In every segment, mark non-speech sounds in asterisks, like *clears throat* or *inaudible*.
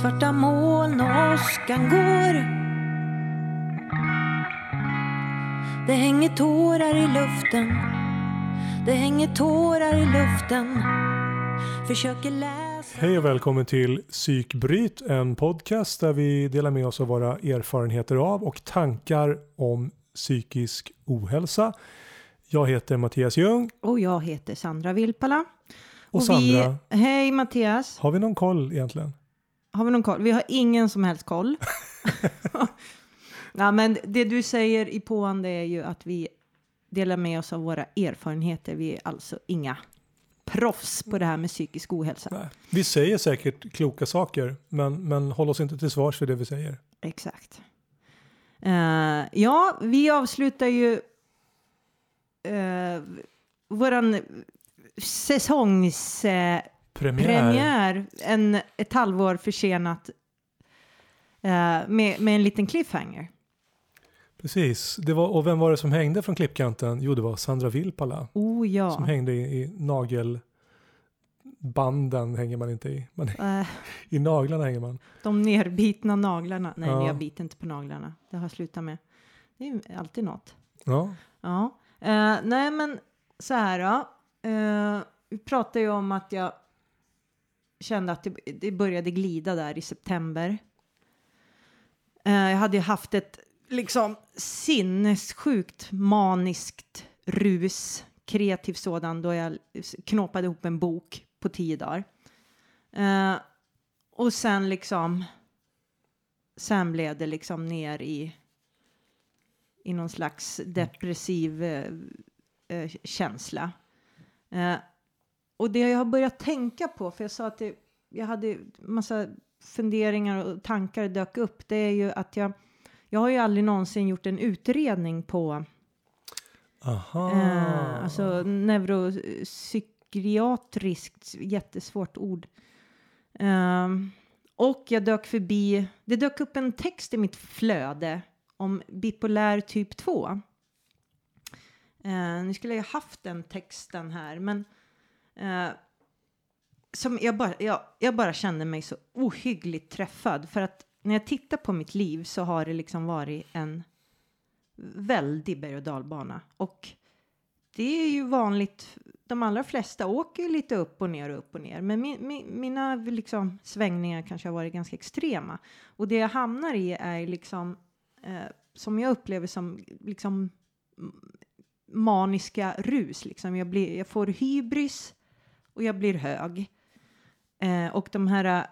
Svarta moln och åskan går Det hänger tårar i luften Det hänger tårar i luften Försöker läsa Hej och välkommen till Psykbryt, en podcast där vi delar med oss av våra erfarenheter av och tankar om psykisk ohälsa. Jag heter Mattias Ljung Och jag heter Sandra Vilpala. och, Sandra, Vi, hej Mattias. har vi någon koll egentligen? Har vi någon koll? Vi har ingen som helst koll. *laughs* ja, men det du säger i påande är ju att vi delar med oss av våra erfarenheter. Vi är alltså inga proffs på det här med psykisk ohälsa. Nej. Vi säger säkert kloka saker, men, men håll oss inte till svars för det vi säger. Exakt. Eh, ja, vi avslutar ju uh, våran säsongspremiär Premiär. premiär en, ett halvår försenat eh, med, med en liten cliffhanger. Precis. Det var, och vem var det som hängde från klippkanten? Jo, det var Sandra Vilpala Oh som ja. hängde i, i nagelbanden hänger man inte i. Man, Eh, *laughs* I naglarna hänger man. de nerbitna naglarna. Nej, Ja. jag biter inte på naglarna. Det har jag slutat med. Det är alltid något. Ja, Ja, eh, nej men så här då. Eh, vi pratade ju om att jag kände att det, det började glida där i september. Eh, jag hade ju haft ett liksom sinnessjukt maniskt rus, kreativ sådan, då jag knåpade ihop en bok på tio dagar. Eh, och sen liksom, sen blev det liksom ner i i någon slags depressiv eh, eh känsla. Eh, och det jag har börjat tänka på, för jag sa att det, jag hade massa funderingar och tankar dök upp, det är ju att jag, jag har ju aldrig någonsin gjort en utredning på aha. Eh, alltså neuropsykiatriskt, jättesvårt ord. Ehm, och jag dök förbi, det dök upp en text i mitt flöde om bipolär typ 2. Eh, nu skulle jag ha haft den texten här, men eh, som jag, bara, jag, jag bara kände mig så ohyggligt träffad. För att när jag tittar på mitt liv så har det liksom varit en väldig berg och dalbana. Och det är ju vanligt, de allra flesta åker ju lite upp och ner och upp och ner. Men min, min, mina liksom svängningar kanske har varit ganska extrema. Och det jag hamnar i är liksom, eh, som jag upplever som liksom maniska rus. Liksom. Jag, blir, jag får hybris och jag blir hög. Eh, och de här eh,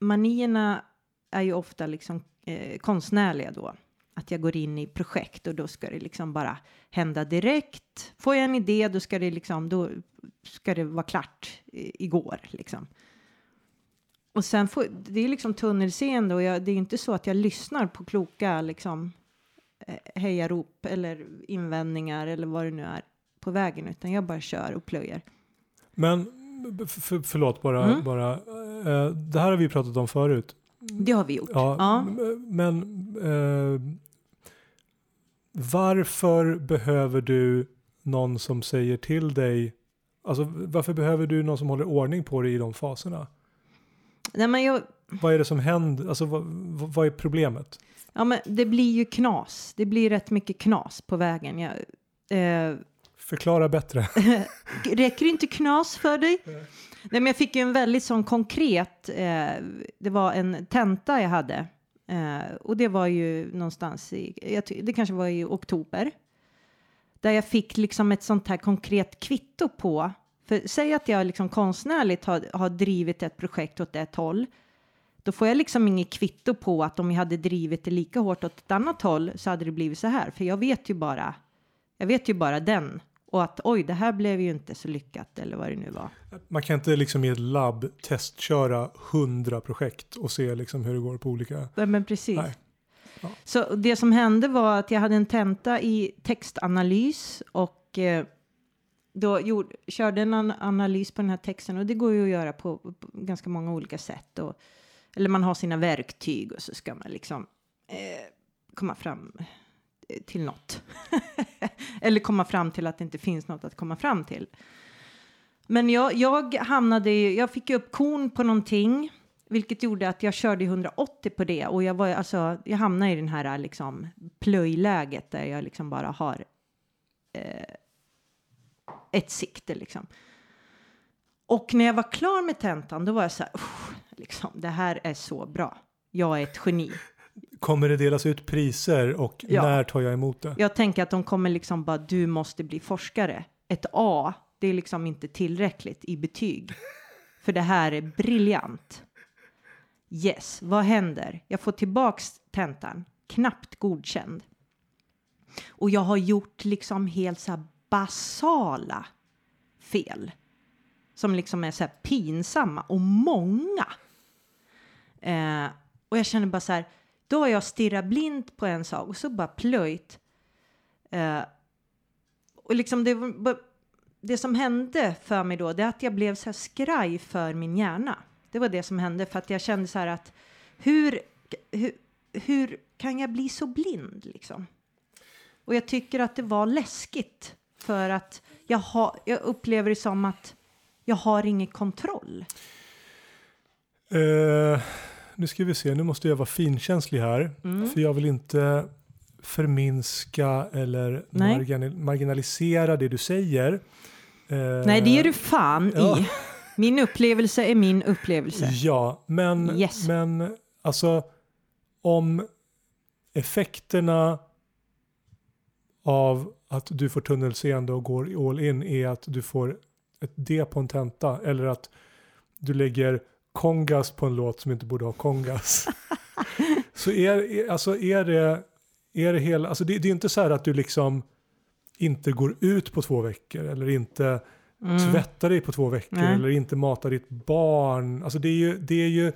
manierna är ju ofta liksom eh, konstnärliga då. Att jag går in i projekt och då ska det liksom bara hända direkt. Får jag en idé då ska det liksom, då ska det vara klart i, igår liksom. Och sen får, det är liksom tunnelseende och jag, det är inte så att jag lyssnar på kloka liksom eh, hejarop eller invändningar eller vad det nu är på vägen utan jag bara kör och plöjer. Men f- f- förlåt bara, Mm. bara. eh, det här har vi pratat om förut. Det har vi gjort. Ja, Ja. Men eh, varför behöver du någon som säger till dig, alltså varför behöver du någon som håller ordning på dig i de faserna? Nej, men jag, Vad är det som händer? Alltså vad, vad vad är problemet? ja, men det blir ju knas. Det blir rätt mycket knas på vägen. Jag, eh, Förklara bättre. *laughs* räcker inte knas för dig? Nej, men jag fick ju en väldigt sån konkret, eh, det var en tenta jag hade. Eh, och det var ju någonstans i, jag, det kanske var i oktober. Där jag fick liksom ett sånt här konkret kvitto på, för säg att jag liksom konstnärligt har, har drivit ett projekt åt ett håll. Då får jag liksom inget kvitto på att om jag hade drivit det lika hårt åt ett annat håll så hade det blivit så här. För jag vet ju bara, jag vet ju bara den. Och att oj, det här blev ju inte så lyckat eller vad det nu var. Man kan inte liksom i ett labb testköra hundra projekt och se liksom hur det går på olika... Nej, men precis. Nej. Så det som hände var att jag hade en tenta i textanalys och eh, då gjorde, körde en an analys på den här texten och det går ju att göra på, på ganska många olika sätt. Och, eller man har sina verktyg och så ska man liksom eh, komma fram eh, till något. *laughs* eller komma fram till att det inte finns något att komma fram till. Men jag, jag hamnade, jag fick ju upp korn på någonting Vilket gjorde att jag körde 180 på det och jag var alltså, jag hamnade i den här liksom plöjläget där jag liksom bara har eh, ett sikte liksom. Och när jag var klar med tentan, då var jag så här, liksom, det här är så bra. Jag är ett geni. Kommer det delas ut priser och ja. när tar jag emot det? Jag tänker att de kommer liksom bara, du måste bli forskare. Ett A, det är liksom inte tillräckligt i betyg. För det här är briljant. Yes, vad händer? Jag får tillbaks tentan, knappt godkänd. Och jag har gjort liksom helt så här basala fel som liksom är så här pinsamma och många. Eh, och jag känner bara så här, då har jag stirrat blint på en sak och så bara plöjt. Eh, och liksom det, det som hände för mig då, det är att jag blev så här skraj för min hjärna. Det var det som hände för att jag kände så här att hur, hur, hur kan jag bli så blind liksom? Och jag tycker att det var läskigt för att jag, ha, jag upplever det som att jag har ingen kontroll. Uh, nu ska vi se, nu måste jag vara finkänslig här. Mm. För jag vill inte förminska eller margin marginalisera det du säger. Uh, Nej, det gör du fan ja. i. Min upplevelse är min upplevelse. Ja, men, yes. men alltså om effekterna av att du får tunnelseende och går all in är att du får ett D på en tenta eller att du lägger kongas på en låt som inte borde ha kongas. *laughs* så är, alltså är det, är det hela, alltså det, det är inte så här att du liksom inte går ut på två veckor eller inte mm. tvättar dig på två veckor Nej. eller inte matar ditt barn. Alltså det är ju, det är ju,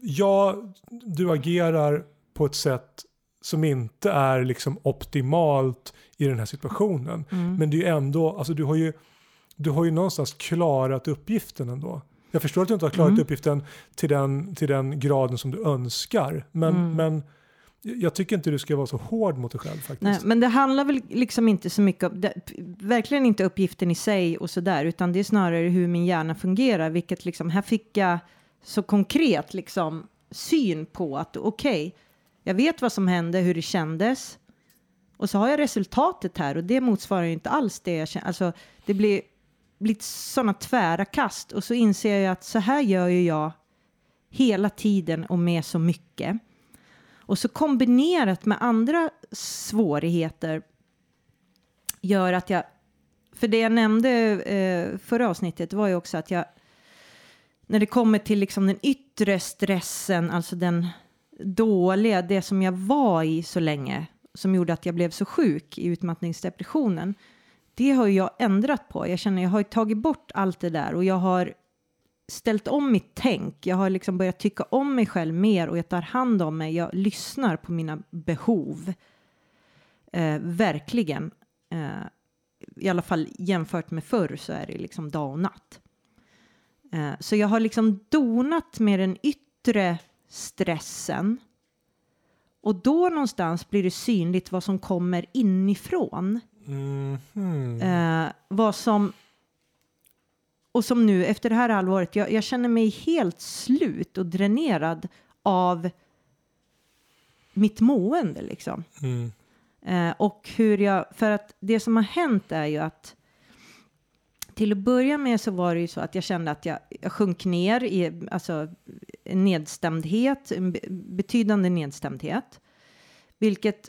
ja, du agerar på ett sätt som inte är liksom optimalt i den här situationen. Mm. Men det är ju ändå, alltså du har ju, du har ju någonstans klarat uppgiften ändå. Jag förstår att du inte har klarat mm. uppgiften till den, till den graden som du önskar. Men, mm. men jag tycker inte du ska vara så hård mot dig själv faktiskt. Nej, men det handlar väl liksom inte så mycket om, det, verkligen inte uppgiften i sig och sådär, utan det är snarare hur min hjärna fungerar, vilket liksom, här fick jag så konkret liksom syn på att okej, okay, jag vet vad som hände, hur det kändes, och så har jag resultatet här och det motsvarar ju inte alls det jag känner. Alltså, det blir blivit sådana tvära kast och så inser jag att så här gör ju jag hela tiden och med så mycket. Och så kombinerat med andra svårigheter gör att jag, för det jag nämnde eh, förra avsnittet var ju också att jag, när det kommer till liksom den yttre stressen, alltså den dåliga, det som jag var i så länge, som gjorde att jag blev så sjuk i utmattningsdepressionen, det har jag ändrat på. Jag känner jag har tagit bort allt det där och jag har ställt om mitt tänk. Jag har liksom börjat tycka om mig själv mer och jag tar hand om mig. Jag lyssnar på mina behov. Eh, verkligen. Eh, I alla fall jämfört med förr så är det liksom dag och natt. Eh, så jag har liksom donat med den yttre stressen. Och då någonstans blir det synligt vad som kommer inifrån. Mm -hmm. vad som och som nu efter det här halvåret, jag, jag känner mig helt slut och dränerad av mitt mående liksom. Mm. Eh, och hur jag, för att det som har hänt är ju att till att börja med så var det ju så att jag kände att jag, jag sjönk ner i alltså, nedstämdhet, en betydande nedstämdhet, vilket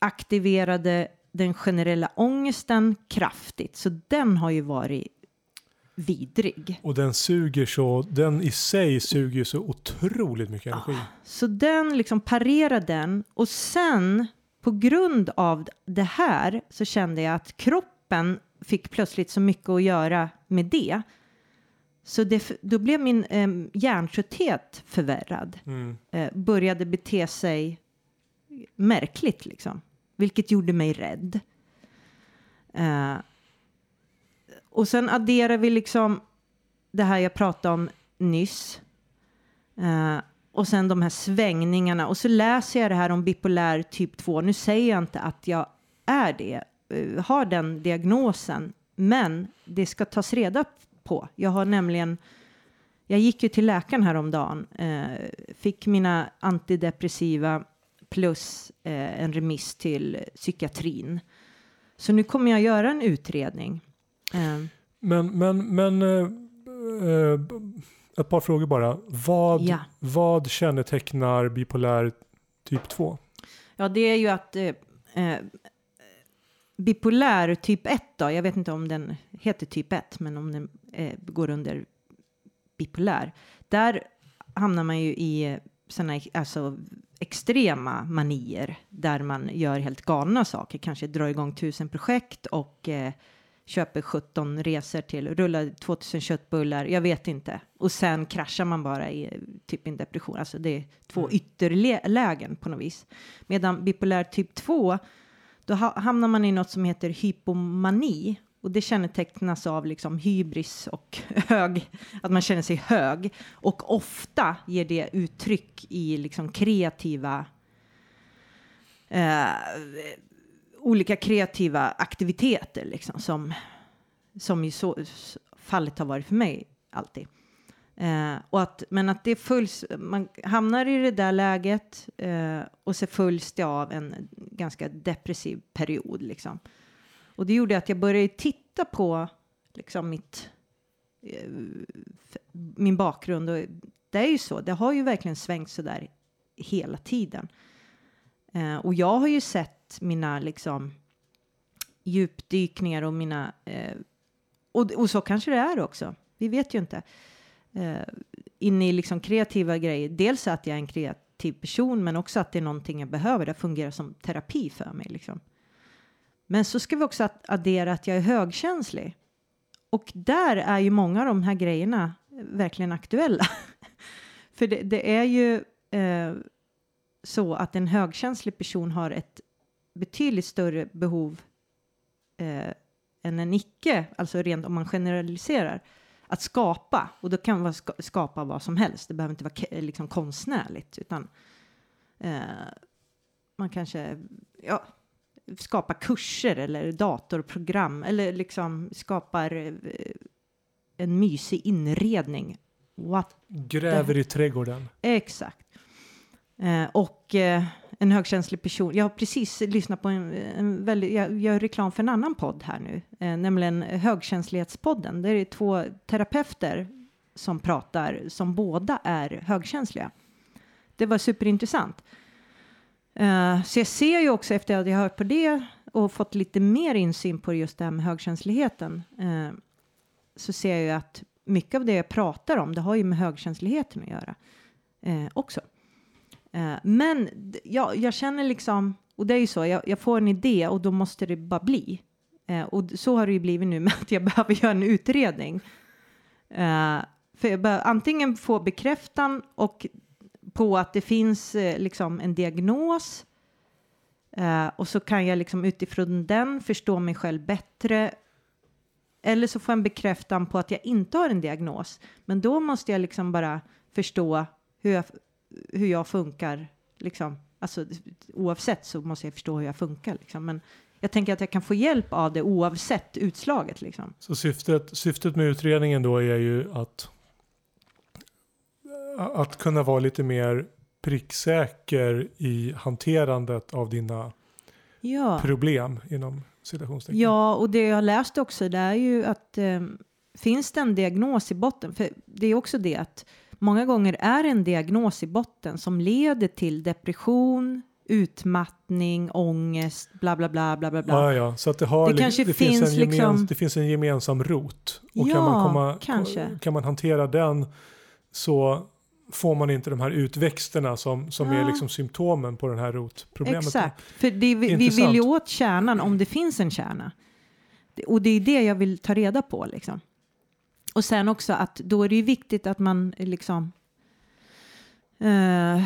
aktiverade den generella ångesten kraftigt. Så den har ju varit vidrig. Och den suger så, den i sig suger så otroligt mycket energi. Ja, så den liksom parerar den och sen på grund av det här så kände jag att kroppen fick plötsligt så mycket att göra med det. Så det, då blev min eh, hjärntrötthet förvärrad. Mm. Eh, började bete sig märkligt liksom, vilket gjorde mig rädd. Eh, och sen adderar vi liksom det här jag pratade om nyss. Uh, och sen de här svängningarna. Och så läser jag det här om bipolär typ 2. Nu säger jag inte att jag är det, uh, har den diagnosen. Men det ska tas reda på. Jag har nämligen, jag gick ju till läkaren häromdagen, eh, fick mina antidepressiva plus eh, en remiss till psykiatrin. Så nu kommer jag göra en utredning. Eh, Men, men, men eh, eh, ett par frågor bara. Vad, Ja. vad kännetecknar bipolär typ 2? Ja, det är ju att eh, eh, bipolär typ 1 då, jag vet inte om den heter typ 1, men om den går under bipolär, där hamnar man ju i såna alltså, extrema manier där man gör helt galna saker, kanske drar igång tusen projekt och eh, köper 17 resor till, rullar 2000 köttbullar, jag vet inte. Och sen kraschar man bara i typ en depression. Alltså det är två ytterlägen på något vis. Medan bipolär typ 2, då ha, hamnar man i något som heter hypomani. Och det kännetecknas av liksom hybris och *laughs* hög, att man känner sig hög. Och ofta ger det uttryck i liksom kreativa eh, olika kreativa aktiviteter liksom som, som ju så fallet har varit för mig alltid. Eh, och att, men att det följs, man hamnar i det där läget eh, och så följs det av en ganska depressiv period liksom. Och det gjorde att jag började titta på liksom mitt, eh, min bakgrund och det är ju så, det har ju verkligen svängt så där hela tiden. Eh, och jag har ju sett mina liksom djupdykningar och mina eh, och, och så kanske det är också. Vi vet ju inte. Eh, in i liksom kreativa grejer. Dels att jag är en kreativ person, men också att det är någonting jag behöver. Det fungerar som terapi för mig. Liksom. Men så ska vi också addera att jag är högkänslig. Och där är ju många av de här grejerna eh, verkligen aktuella. *laughs* för det, det är ju eh, så att en högkänslig person har ett betydligt större behov eh, än en icke, alltså rent om man generaliserar, att skapa. Och då kan man skapa vad som helst. Det behöver inte vara eh, liksom konstnärligt, utan eh, man kanske ja, skapar kurser eller datorprogram eller liksom skapar eh, en mysig inredning. What Gräver i trädgården. Exakt. Eh, och eh, en högkänslig person. Jag har precis lyssnat på en, en väldigt, jag gör reklam för en annan podd här nu, eh, nämligen högkänslighetspodden. Det är två terapeuter som pratar som båda är högkänsliga. Det var superintressant. Eh, så jag ser ju också efter att jag har hört på det och fått lite mer insyn på just det här med högkänsligheten eh, så ser jag ju att mycket av det jag pratar om det har ju med högkänsligheten att göra eh, också. Men ja, jag känner liksom, och det är ju så, jag, jag får en idé och då måste det bara bli. Och så har det ju blivit nu *laughs* med att jag behöver göra en utredning. För jag behöver antingen få bekräftan och på att det finns eh, liksom en diagnos eh, och så kan jag liksom utifrån den förstå mig själv bättre eller så får jag en bekräftan på att jag inte har en diagnos. Men då måste jag liksom bara förstå hur jag, hur jag funkar. Liksom. Alltså, oavsett så måste jag förstå hur jag funkar. Liksom. Men jag tänker att jag kan få hjälp av det oavsett utslaget. Liksom. Så syftet, syftet med utredningen då är ju att, att kunna vara lite mer pricksäker i hanterandet av dina Ja. problem inom citationstecken. ja, och det jag har läst också det är ju att eh, finns det en diagnos i botten, för det är också det att många gånger är en diagnos i botten som leder till depression, utmattning, ångest, bla bla bla bla bla. Ja, ja, så att det, har, Det det, kanske det, finns finns en gemens, liksom- det finns en gemensam rot. Och Ja, kan, man komma, kanske. kan man hantera den så får man inte de här utväxterna som, som är Ja. liksom symptomen på den här rotproblemet. Exakt, för det, vi, vi vill ju åt kärnan om det finns en kärna. Det- Och det är det jag vill ta reda på liksom. Och sen också att då är det ju viktigt att man liksom eh,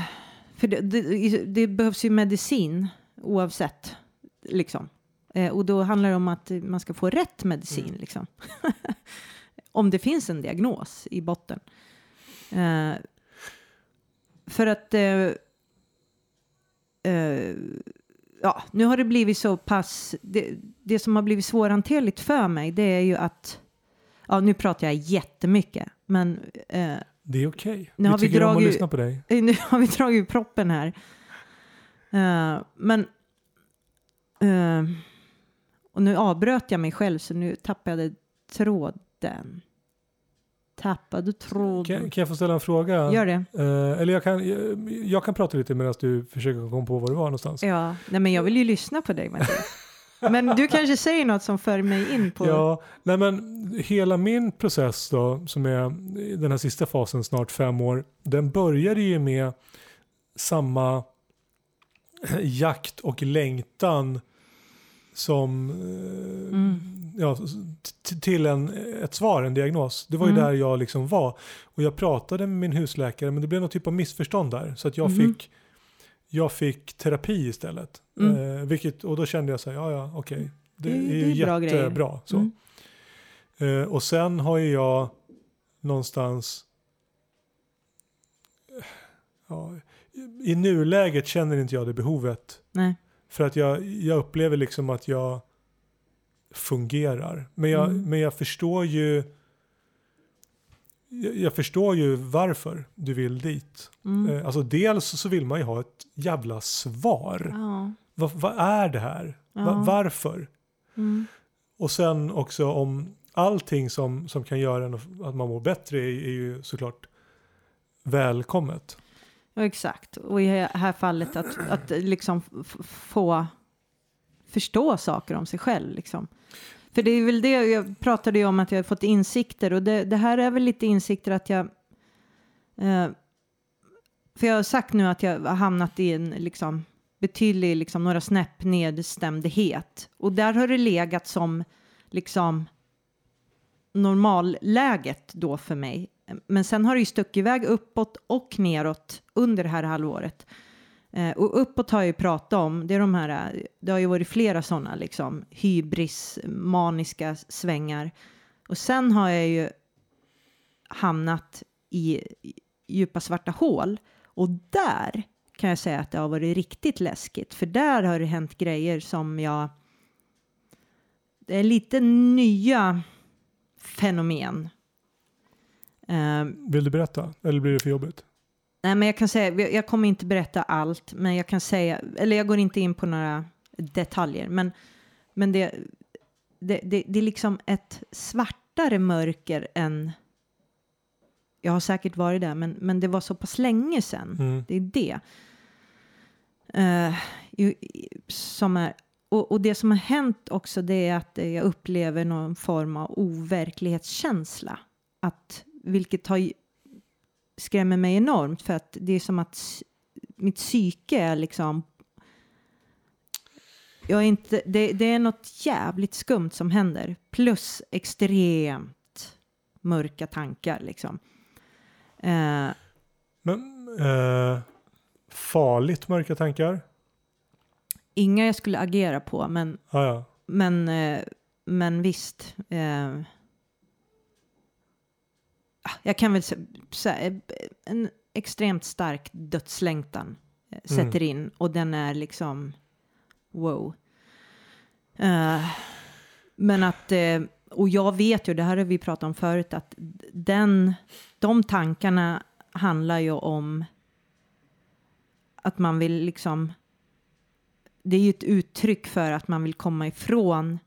för det, det, det behövs ju medicin oavsett liksom. Eh, och då handlar det om att man ska få rätt medicin Mm. liksom. *laughs* om det finns en diagnos i botten. Eh, för att eh, eh, ja, nu har det blivit så pass, det, det som har blivit svårhanterligt för mig det är ju att, ja nu pratar jag jättemycket, men eh, Det är okej. Nu Vi har vi tycker om att dragit- lyssna på dig. *laughs* Nu har vi dragit ur proppen här. Eh, men... eh, och nu avbröt jag mig själv så nu tappade jag tråden. Tappade tråden. Kan, kan jag få ställa en fråga? Gör det. Eh, eller jag kan, jag, jag kan prata lite medan du försöker komma på var du var någonstans. Ja, nej men jag vill ju lyssna på dig Mattias. Men du *laughs* kanske säger något som för mig in på... Ja, nej men hela min process då, som är den här sista fasen, snart fem år, den började ju med samma jakt och längtan som eh, Mm. ja, till en, ett svar, en diagnos. Det var ju Mm. där jag liksom var. Och jag pratade med min husläkare men det blev någon typ av missförstånd där. Så att jag, Mhm. fick, jag fick terapi istället. Mm. Eh, vilket, och då kände jag så här, ja ja okej. Det, Det- är det ju är bra grejer. jättebra. Så. Mm. Eh, och sen har ju jag någonstans ja, i nuläget känner inte jag det behovet. Nej. För att jag, jag upplever liksom att jag fungerar. Men jag, Mm. men jag förstår ju jag, förstår ju varför du vill dit. Mm. Eh, alltså dels så vill man ju ha ett jävla svar. Ja. Vad, vad är det här? Va, Ja. varför? Mm. Och sen också om allting som, som kan göra att man mår bättre är, är ju såklart välkommet. Exakt. Och i det här fallet att, att liksom få förstå saker om sig själv. Liksom. För det är väl det, jag pratade ju om att jag har fått insikter och det, det här är väl lite insikter att jag... Eh, för jag har sagt nu att jag har hamnat i en liksom, betydlig, liksom, några snäpp nedstämdhet. Och där har det legat som liksom normalläget då för mig. Men sen har det ju stuckit iväg uppåt och neråt under det här halvåret. Eh, och uppåt har jag ju pratat om, det är de här, det har ju varit flera sådana liksom hybris, maniska svängar. Och sen har jag ju hamnat i djupa svarta hål. Och där kan jag säga att det har varit riktigt läskigt. För där har det hänt grejer som jag... Det är lite nya fenomen. Eh, Vill du berätta? Eller blir det för jobbigt? Nej, men jag kan säga, jag kommer inte berätta allt, men jag kan säga, eller jag går inte in på några detaljer, men, men det, det, det, det är liksom ett svartare mörker än, jag har säkert varit där, men, men det var så pass länge sedan. Mm. Det är det. Ju- som är, och, och det som har hänt också det är att jag upplever någon form av overklighetskänsla. Att, vilket har, skrämmer mig enormt för att det är som att mitt psyke är liksom jag är inte, det, det är något jävligt skumt som händer. Plus extremt mörka tankar liksom. Eh, Men eh, farligt mörka tankar? inga jag skulle agera på, men, Ah, ja. men, eh, men visst. Eh, jag kan väl säga en extremt stark dödslängtan eh, Mm. sätter in och den är liksom wow. Eh, men att, eh, och jag vet ju, det här har vi pratat om förut, att den, de tankarna handlar ju om att man vill liksom det är ju ett uttryck för att man vill komma ifrån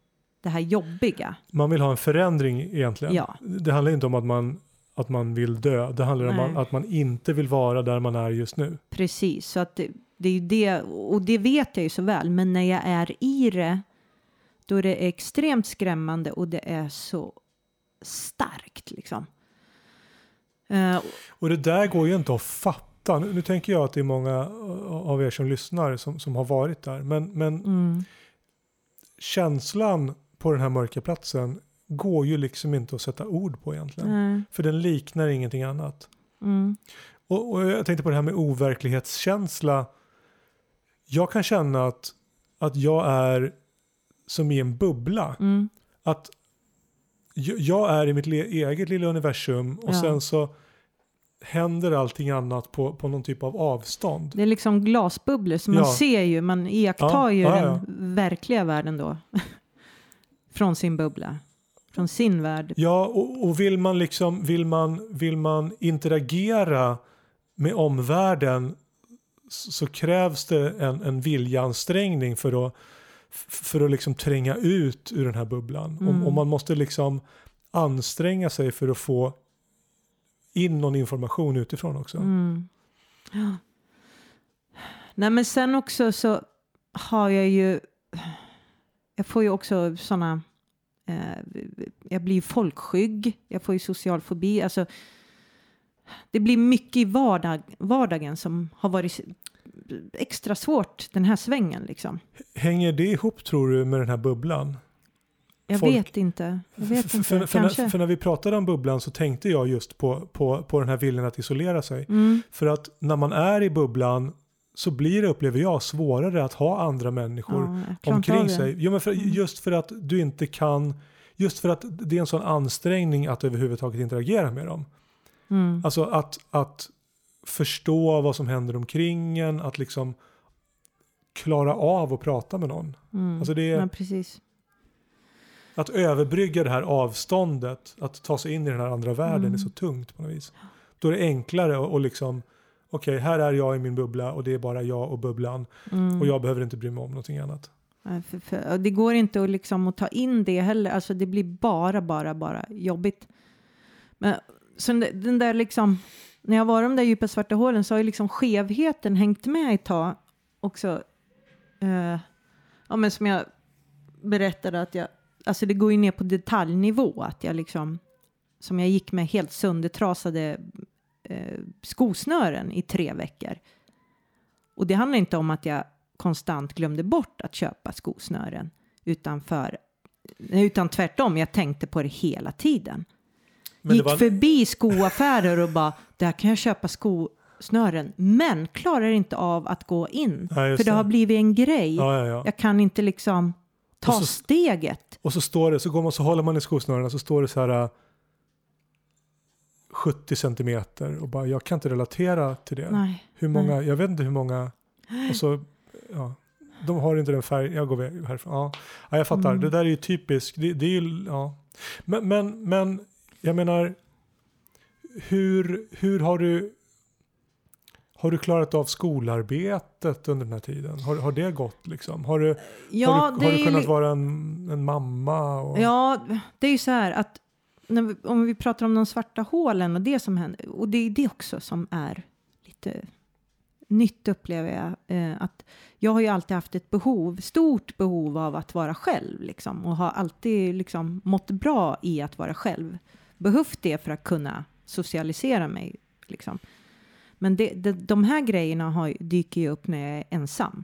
det här jobbiga. Man vill ha en förändring egentligen. Ja. Det handlar inte om att man, att man vill dö. Det handlar om Nej. att, att man inte vill vara där man är just nu. Precis, så att det, det är ju det, och det vet jag ju så väl, men när jag är i det, då är det extremt skrämmande och det är så starkt liksom. Eh, Och det där går ju inte att fatta. Nu, nu tänker jag att det är många av er som lyssnar som, som har varit där. Men, men mm, känslan på den här mörka platsen går ju liksom inte att sätta ord på egentligen. nej, För den liknar ingenting annat. mm, Och, och jag tänkte på det här med overklighetskänsla. Jag kan känna att, att jag är som i en bubbla. mm, Att jag, är i mitt eget lilla universum och Ja. sen så händer allting annat på, på någon typ av avstånd. det är liksom glasbubblor, så man Ja. ser ju, man iakttar Ja, ju den verkliga världen då. *laughs* Från sin bubbla. Från sin värld. Ja, och, och vill, man liksom, vill, man, vill man interagera med omvärlden så, krävs det en, en viljansträngning för att, för att liksom tränga ut ur den här bubblan. Mm. Och, och man måste liksom anstränga sig för att få in någon information utifrån också. Mm. Ja. Nej men sen också så har jag ju, jag får ju också sådana, jag blir ju folkskygg, jag får ju social fobi, alltså det blir mycket i vardag, vardagen som har varit extra svårt den här svängen liksom. Hänger det ihop tror du med den här bubblan? Jag Folk- vet inte. Jag vet för, inte. för, för, när, för när vi pratade om bubblan så tänkte jag just på, på, på den här viljan att isolera sig. Mm. För att när man är i bubblan så blir det, upplever jag, svårare att ha andra människor Ja, omkring sig. Jo, men för, Mm. Just för att du inte kan, just för att det är en sån ansträngning att överhuvudtaget interagera med dem. Mm. Alltså att, att förstå vad som händer omkring en, att liksom klara av att prata med någon. Mm. Alltså det är, Ja, precis. att överbrygga det här avståndet, att ta sig in i den här andra världen Mm. är så tungt på något vis. Då är det enklare att liksom, okej här är jag i min bubbla och det är bara jag och bubblan Mm. och jag behöver inte bry mig om någonting annat. För, för, det går inte att, liksom, att ta in det heller. Alltså det blir bara, bara, bara jobbigt. Men så den, den där liksom, när jag var i de där djupa svarta hålen så har ju liksom skevheten hängt med ett tag också. Eh, ja, men som jag berättade att jag, alltså det går ju ner på detaljnivå att jag liksom, som jag gick med helt söndertrasade eh, skosnören i tre veckor. Och det handlar inte om att jag konstant glömde bort att köpa skosnören utan, för, utan tvärtom, jag tänkte på det hela tiden. Men Gick var, förbi skoaffärer och bara, där kan jag köpa skosnören, men klarar inte av att gå in. Ja, för det det. har blivit en grej. ja, ja, ja. Jag kan inte liksom ta Och så- steget. Och så står det, så går man så håller man i skosnörena så står det så här 70 centimeter och bara jag kan inte relatera till det. Nej. Hur många, jag vet inte hur många, och så, ja, de har inte den färgen, jag går härifrån. Ja, ja jag fattar, Mm. det där är ju typiskt, det, det är ju, ja. Men, men, men jag menar, hur, hur har du, har du klarat av skolarbetet under den här tiden? Har, har det gått liksom? Har du, Ja, har du, har du kunnat vara en, en mamma? Och, Ja, det är ju så här att vi, om vi pratar om de svarta hålen och det som händer, och det är det också som är lite nytt upplever jag, eh, att jag har ju alltid haft ett behov, stort behov av att vara själv liksom och har alltid liksom mått bra i att vara själv. Behövt det för att kunna socialisera mig liksom. Men det, det, de här grejerna har, dyker ju upp när jag är ensam.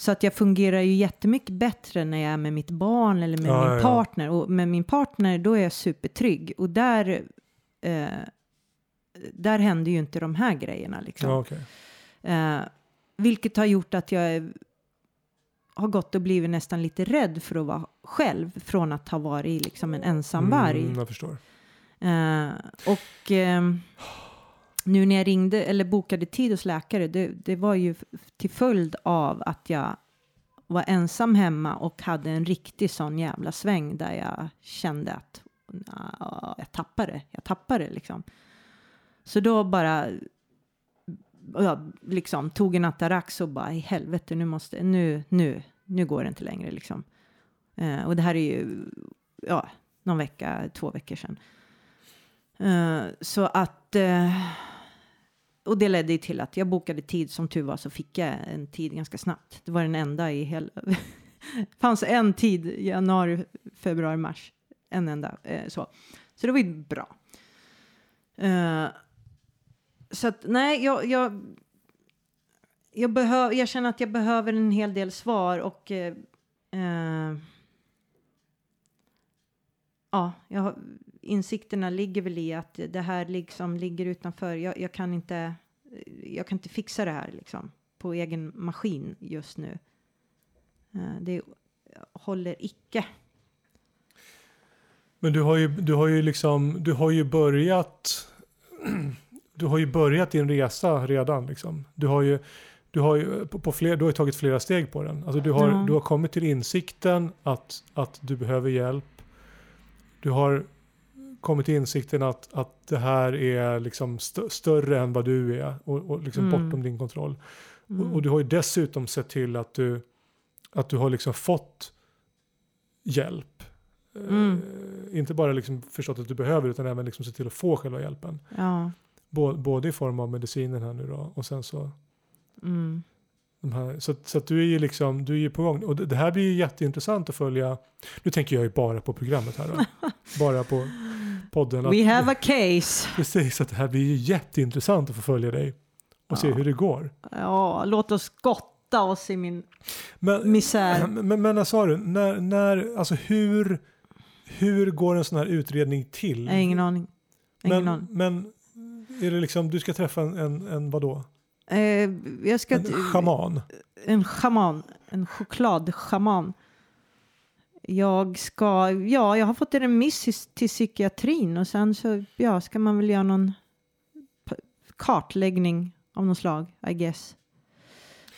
Så att jag fungerar ju jättemycket bättre när jag är med mitt barn eller med Ja, min ja, ja. partner. Och med min partner då är jag supertrygg. Och där, eh, där händer ju inte de här grejerna. Liksom. Ja, okej. Eh, vilket har gjort att jag är, har gått och blivit nästan lite rädd för att vara själv. Från att ha varit liksom en ensam varg. Mm, jag förstår. Eh, och ehm, nu när jag ringde eller bokade tid hos läkare, det, det var ju till följd av att jag var ensam hemma och hade en riktig sån jävla sväng där jag kände att "Nja, jag tappade, jag tappade liksom. Så då bara jag liksom tog en Atarax och bara i helvete nu måste, nu, nu, nu går det inte längre liksom. Eh, och det här är ju, ja, någon vecka, två veckor sedan. Eh, så att, eh, och det ledde ju till att jag bokade tid, som tur var så fick jag en tid ganska snabbt. Det var den enda i hela, *laughs* fanns en tid januari, februari, mars, en enda eh, så. Så det var ju bra. Uh, så att nej, jag, jag, jag, behöv, jag känner att jag behöver en hel del svar och eh, eh, ja, jag, har- insikterna ligger väl i att det här liksom ligger utanför. Jag, jag, kan inte, jag kan inte fixa det här liksom på egen maskin just nu. Eh, det håller icke. Men du har ju, du har ju liksom, du har ju börjat, *clears throat* du har ju börjat din resa redan liksom. Du har ju, du har ju, på, på fler, du har tagit flera steg på den. Alltså du har, Ja. du har kommit till insikten att, att du behöver hjälp. Du har kommit till insikten att, att det här är liksom st större än vad du är och, och liksom Mm. bortom din kontroll. Mm. Och, och du har ju dessutom sett till att du, att du har liksom fått hjälp. Eh, Mm. inte bara liksom förstått att du behöver utan även liksom sett till att få själva hjälpen. Ja. Bå- både i form av medicinen här nu då och sen så Mm. Här, så, så du är ju liksom, du är ju på gång. Och det, det här blir ju jätteintressant att följa. Nu tänker jag ju bara på programmet här då. *laughs* bara på podden. We have a case. Precis, att det här blir ju jätteintressant att få följa dig. Och se Ja. hur det går. Ja, låt oss gotta oss i min Men, misär. *clears throat* men, men vad sa du, när, när, alltså hur, hur går en sån här utredning till? Ingen aning. Ingen men, aning. men är det liksom, du ska träffa en, en, en vadå? Eh, jag ska... En schaman? En schaman. En chokladschaman. Jag ska... Ja, jag har fått en remiss till psykiatrin och sen så ja, ska man väl göra någon kartläggning av något slag, I guess.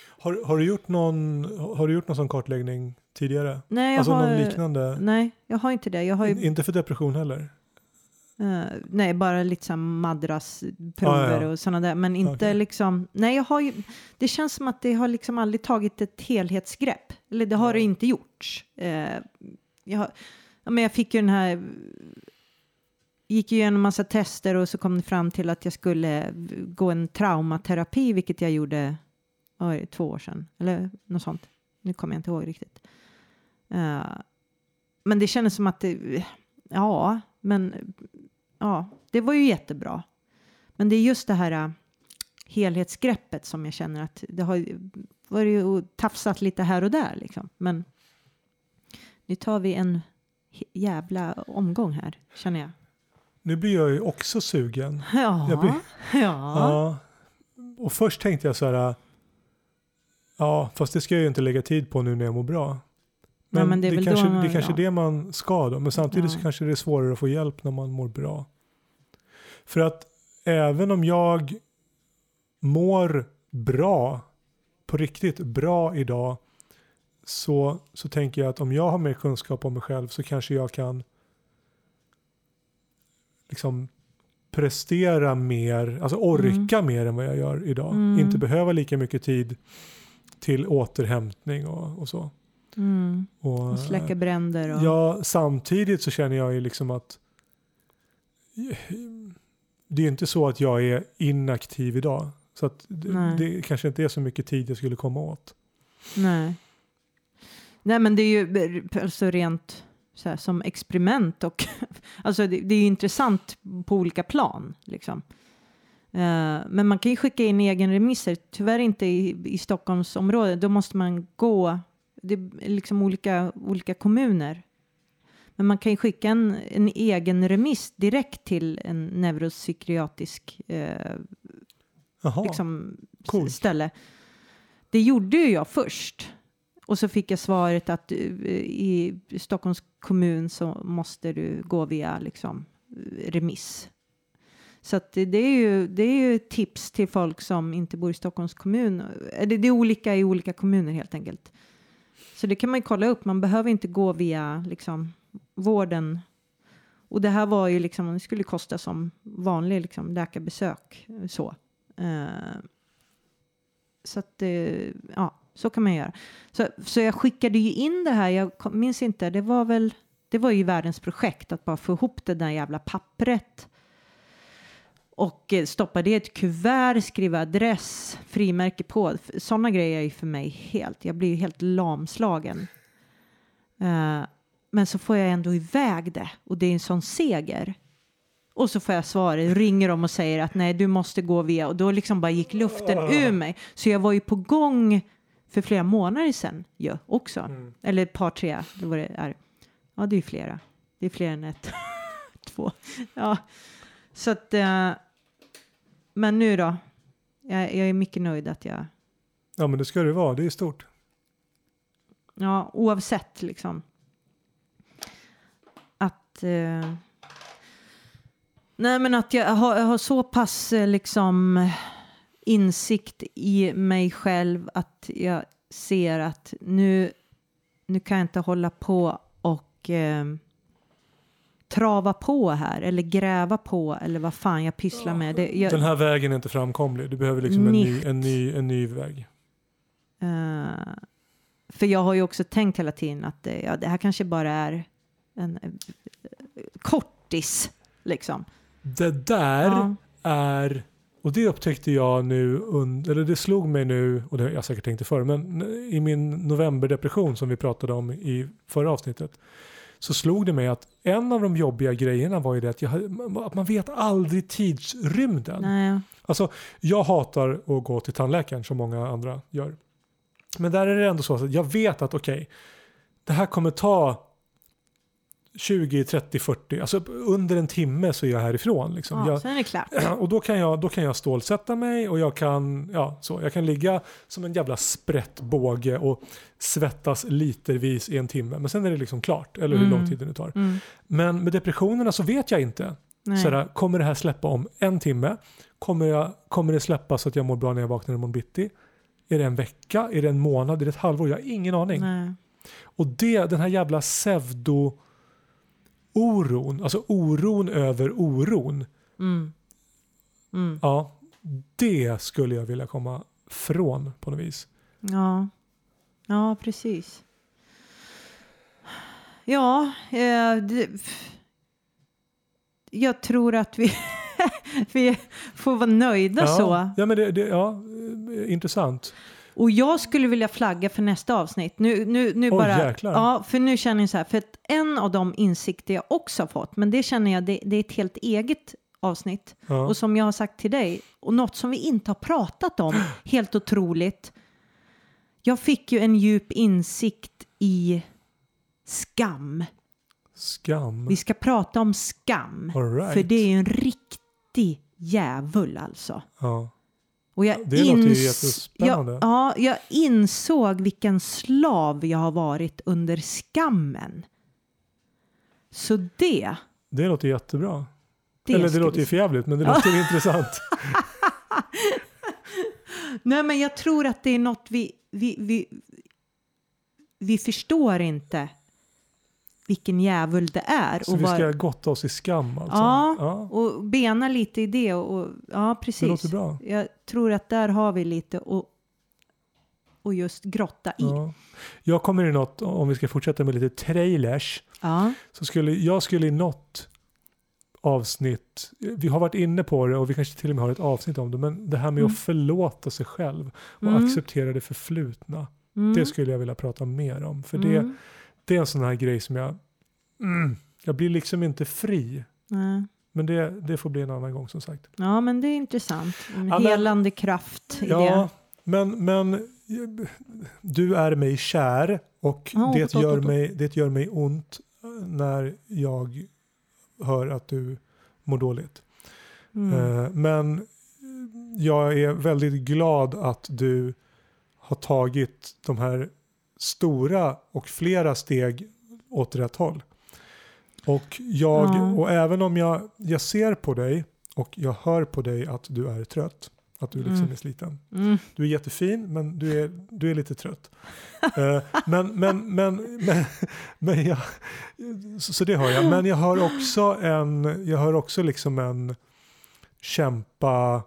Har, har, du gjort någon, har du gjort någon sån kartläggning tidigare? Nej, jag Alltså har... någon liknande? Nej, jag har inte det. Jag har ju, In- Inte för depression heller? Eh, nej, bara lite så madrasprover Ah, ja. och sådana där. Men inte Okej. liksom, nej jag har ju, det känns som att det har liksom aldrig tagit ett helhetsgrepp. Eller det har Ja. det inte gjort. Eh, jag, har, ja, men jag fick ju den här, gick ju igenom en massa tester och så kom det fram till att jag skulle gå en traumaterapi, vilket jag gjorde oj, två år sedan. Eller något sånt. Nu kommer jag inte ihåg riktigt. Eh, men det kändes som att det, ja, men ja, det var ju jättebra. Men det är just det här äh, helhetsgreppet som jag känner att det har varit och tafsat lite här och där liksom. Men nu tar vi en jävla omgång här, känner jag. Nu blir jag ju också sugen. Ja, blir- ja. Ja. Och först tänkte jag så här. Ja, fast det ska jag ju inte lägga tid på nu när jag mår bra. Men, men det det, är väl kanske, det är kanske det man ska då. Men samtidigt så Ja. kanske det är svårare att få hjälp när man mår bra. För att även om jag mår bra, på riktigt bra idag, så, så tänker jag att om jag har mer kunskap om mig själv så kanske jag kan liksom prestera mer, alltså orka mer än vad jag gör idag. Mm. Inte behöva lika mycket tid till återhämtning och, och så. Mm. Och, Och släcka bränder och... Ja, samtidigt så känner jag ju liksom att det är inte så att jag är inaktiv idag. Så att det, det kanske inte är så mycket tid jag skulle komma åt. Nej. Nej, men det är ju alltså rent så här, som experiment och *laughs* alltså det, det är intressant på olika plan liksom. Eh, men man kan ju skicka in egen remisser, tyvärr inte i, i Stockholmsområdet. Då måste man gå, det är liksom olika, olika kommuner. Men man kan ju skicka en, en egen remiss direkt till en neuropsykiatrisk eh, Jaha, liksom, coolt. ställe. Det gjorde ju jag först. Och så fick jag svaret att eh, i Stockholms kommun så måste du gå via liksom, remiss. Så det, är ju, det är ju tips till folk som inte bor i Stockholms kommun. Eh, Det, det är olika i olika kommuner helt enkelt. Så det kan man ju kolla upp. Man behöver inte gå via liksom, vården. Och det här var ju liksom, det skulle kosta som vanlig liksom, läkarbesök. Så. Eh, så att, eh, ja, så kan man göra. Så, så jag skickade ju in det här, jag kom- minns inte, det var väl, det var ju världens projekt att bara få ihop det där jävla pappret. Och eh, stoppa det i ett kuvert, skriva adress, frimärke på. Sådana grejer är ju för mig helt, jag blir ju helt lamslagen. Uh, men så får jag ändå iväg det och det är en sån seger. Och så får jag svaret, ringer de och säger att nej, du måste gå via och då liksom bara gick luften ur mig. Så jag var ju på gång för flera månader sedan ju också. Mm. Eller ett par, tre, eller vad det är. Ja, det är flera. Det är fler än ett. *laughs* Två. Ja, så att. Eh, men nu då? Jag, jag är mycket nöjd att jag, Ja men det ska det vara, det är stort. ja, oavsett liksom. Att. Eh, nej, men att jag har, jag har så pass eh, liksom insikt i mig själv att jag ser att nu, nu kan jag inte hålla på och eh, trava på här eller gräva på eller vad fan jag pysslar med. Det, jag, Den här vägen är inte framkomlig. Du behöver liksom en ny, en, ny, en ny väg. eh, för jag har ju också tänkt hela tiden att eh, ja, det här kanske bara är en eh, kortis liksom. Det där Ja. är, och det upptäckte jag nu, eller det slog mig nu, och det har jag säkert tänkt det förr, men i min novemberdepression som vi pratade om i förra avsnittet, så slog det mig att en av de jobbiga grejerna var ju det att, jag, att man vet aldrig tidsrymden. Nej, Alltså, jag hatar att gå till tandläkaren som många andra gör. Men där är det ändå så att jag vet att okej, det här kommer ta 20, 30, 40, alltså under en timme så är jag härifrån. Liksom. ja, Jag, sen är det klart. *clears throat* och då kan, jag, då kan jag stålsätta mig och jag kan, ja, så, jag kan ligga som en jävla sprätt båge och svettas litervis i en timme. Men sen är det liksom klart, eller hur Mm. lång tid det nu tar. Mm, Men med depressionerna så vet jag inte. Sådär, kommer det här släppa om en timme? Kommer, jag, kommer det släppa så att jag mår bra när jag vaknar imorgon bitti? Är det en vecka? Är det en månad? Är det ett halvår? Jag har ingen aning. nej. Och det, den här jävla pseudo-oron, alltså oron över oron, Mm. Mm. ja, det skulle jag vilja komma från på något vis. Ja, ja precis. Ja, eh, det, jag tror att vi, *laughs* vi får vara nöjda ja, så. Ja, men det, det, ja, eh, intressant. Och jag skulle vilja flagga för nästa avsnitt. Nu, nu, nu Oj, bara, jäklar. ja, för nu känner jag så här, för att en av de insikter jag också har fått, men det känner jag, det, det är ett helt eget avsnitt. Ja. Och som jag har sagt till dig, och något som vi inte har pratat om, *gasps* helt otroligt. Jag fick ju en djup insikt i skam. Skam. Vi ska prata om skam. All right. För det är ju en riktig djävul alltså. Ja. Och jag Det låter ju jättespännande. Jag, ja, jag insåg vilken slav jag har varit under skammen. Så det... Det låter jättebra. det Eller det låter ju förjävligt men det låter *laughs* intressant. Nej, men jag tror att det är något vi, vi, vi, vi förstår inte vilken djävul det är. Så och vi var- ska gotta oss i skam alltså? Ja, ja. och bena lite i det. Och, ja, precis. Det låter bra. Jag tror att där har vi lite att och just grotta i. Ja. Ja. Jag kommer i något, om vi ska fortsätta med lite trailers, så skulle jag skulle i något avsnitt, vi har varit inne på det och vi kanske till och med har ett avsnitt om det, men det här med Mm. att förlåta sig själv och Mm. acceptera det förflutna, Mm. det skulle jag vilja prata mer om. För det, Mm. Det är en sån här grej som jag, mm, jag blir liksom inte fri. Nej. Men det, det får bli en annan gång som sagt. Ja, men det är intressant. En men- helande kraft i Ja, det. men, men du är mig kär och Ja, det, åt, gör åt. mig, det gör mig ont när jag hör att du mår dåligt. Mm. Eh, Men jag är väldigt glad att du har tagit de här stora och flera steg åt rätt håll. Och, jag, Ja. och även om jag, jag ser på dig och jag hör på dig att du är trött, att du liksom Mm. är sliten. Mm. Du är jättefin men du är, du är lite trött. Eh, men, men, men, men, men jag, så, så det har jag. Men jag har också en, jag har också liksom en kämpa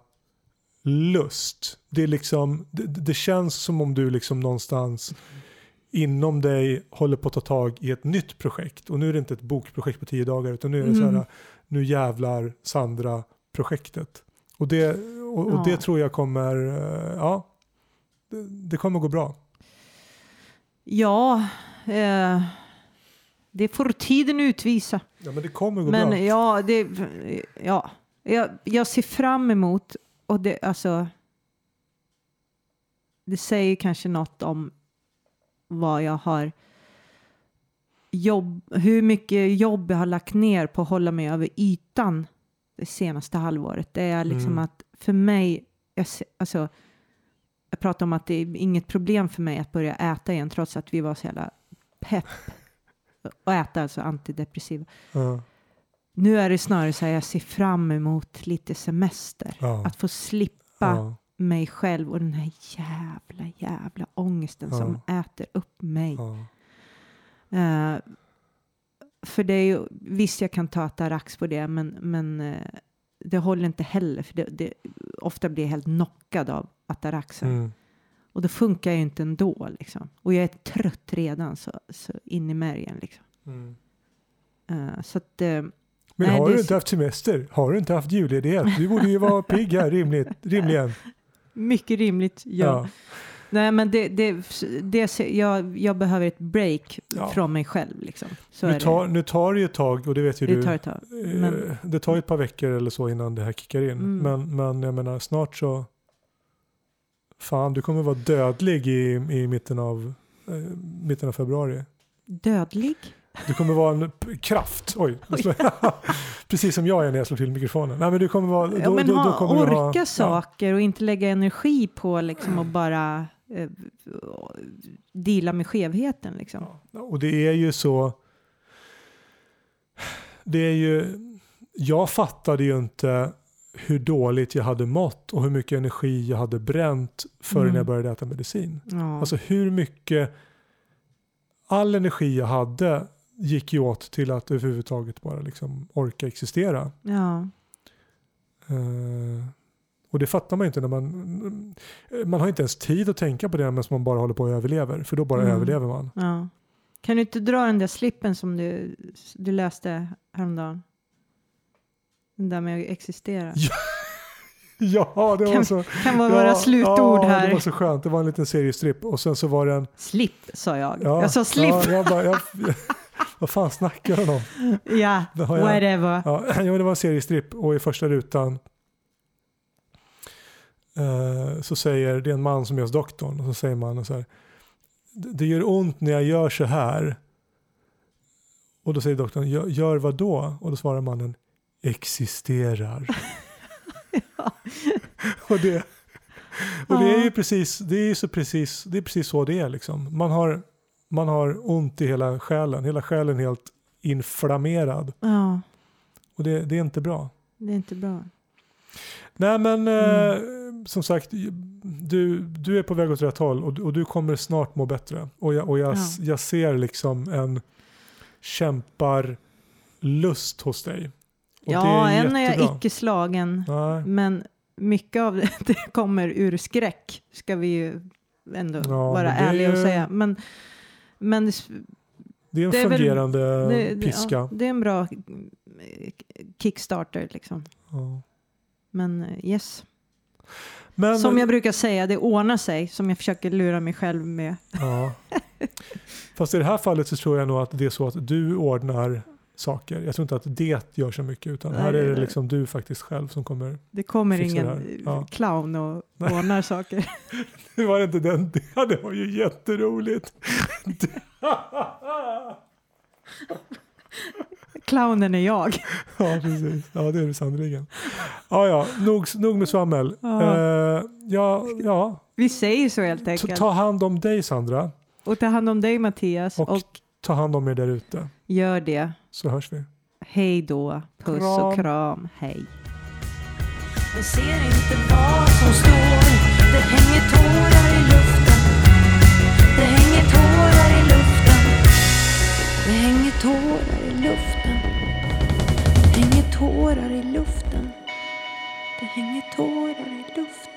lust. Det, är liksom, det, det känns som om du liksom någonstans inom dig håller på att ta tag i ett nytt projekt. Och nu är det inte ett bokprojekt på tio dagar utan nu är det så Mm. här, nu jävlar Sandra-projektet. Och, det, och, och Ja. det tror jag kommer, eh, ja, det, det kommer gå bra. Ja, eh, det får tiden utvisa. Ja men det kommer gå Men bra. ja, det, ja. Jag, jag ser fram emot och det, alltså. Det säger kanske något om vad jag har jobb, hur mycket jobb jag har lagt ner på att hålla mig över ytan det senaste halvåret. Det är liksom Mm. att för mig, jag, alltså, jag pratar om att det är inget problem för mig att börja äta igen trots att vi var så jävla pepp och äta alltså antidepressiva. Ja, Nu är det snarare så här jag ser fram emot lite semester. ja, Att få slippa mig själv och den här jävla, jävla ångesten Ja. som äter upp mig. ja. Eh, för det är ju, visst jag kan ta Atarax på det, men, men eh, det håller inte heller, för det, det, ofta blir jag helt knockad av Ataraxen. Mm. Och det funkar ju inte ändå liksom. Och jag är trött redan så, så in i märgen liksom. Mm. Eh, så att, eh, Men Nej, har du inte haft semester? Har du inte haft julledighet? Du borde ju vara pigg här rimligt, rimligen. Mycket rimligt, ja. Nej, men det, det, det, jag, jag behöver ett break Ja. från mig själv liksom. Så Nu, tar, nu tar det ju ett tag och det vet ju det. du. Det tar ett tag. Eh, Men- Det tar ju ett par veckor eller så innan det här kickar in. Mm. Men, men jag menar snart så. Fan, du kommer vara dödlig i, i mitten, av, eh, mitten av februari. Dödlig? Du kommer vara en kraft. Oj, *laughs* *laughs* precis som jag är när jag slår till mikrofonen. Nej, men du kommer vara, då, ja, men då, då kommer du orka ha, saker och inte lägga energi på liksom att bara eh, deala med skevheten liksom. Ja, och det är ju så. Det är ju. Jag fattade ju inte hur dåligt jag hade mått och hur mycket energi jag hade bränt förrän Mm. jag började äta medicin. Ja. Alltså hur mycket all energi jag hade gick ju åt till att överhuvudtaget bara liksom orka existera. ja. Eh, och det fattar man ju inte när man, man har inte ens tid att tänka på det medan man bara håller på och överlever, för då bara Mm. överlever man. ja. Kan du inte dra den där slippen som du, du läste häromdagen? Den där med att existera. Ja, *laughs* det var Kan- så. Kan vara ja, våra slutord ja, här. det var så skönt. Det var en liten seriestripp och sen så var det en... Slip sa jag. Ja, jag sa slip. Ja, jag bara, jag, *laughs* vad fan snackar han om? *laughs* Ja, jag- whatever. Ja, *clears throat* ja, det var en seriestripp och i första rutan eh, så säger, det är en man som är hos doktorn och så säger man så här. "Det- gör ont när jag gör så här. Och då säger doktorn, "Gör- gör vad då? Och då svarar mannen, existerar. *laughs* *laughs* och det, och det är ju Ja. precis, det är ju så precis, det är precis så det är liksom. Man har, man har ont i hela själen, hela själen är helt inflammerad. Ja, Och det, det är inte bra. det är inte bra. Nej men eh, som sagt, du, du är på väg åt rätt håll och, och du kommer snart må bättre. Och jag, och jag, Ja. jag ser liksom en kämpar lust hos dig. Och ja, är än är jag icke slagen. Nej. Men mycket av *laughs* det, kommer ur skräck, ska vi ju ändå Ja, vara är ärliga och säga. Men, men det, Det är en Det är väl- fungerande det, piska. ja, det är en bra kickstarter liksom. Ja. Men eh, yes, Men, som jag brukar säga, det ordnar sig, som jag försöker lura mig själv med. ja. *laughs* Fast i det här fallet så tror jag nog att det är så att du ordnar saker. Jag tror inte att det gör så mycket utan Nej, här är det nej. liksom du faktiskt själv som kommer. Det kommer ingen det eh, Ja. clown och *laughs* ordnar saker. *laughs* Det var inte den, det var ju jätteroligt. *laughs* Clownen är jag. Ja, precis. Ja, det är det sannerligen. Ja, ja, nog, nog med svammel. Ja. Eh, ja, ja. Vi säger så helt Ta, enkelt. ta hand om dig Sandra Och ta hand om dig Mattias. Och- och ta hand om er där ute gör det. så hörs vi. Hej då. Puss Kram. och kram. Hej. Jag ser inte vad som står Det hänger tårar i luften Det hänger tårar i luften Det hänger tårar i luften Det hänger tårar i luften Det hänger tårar i luften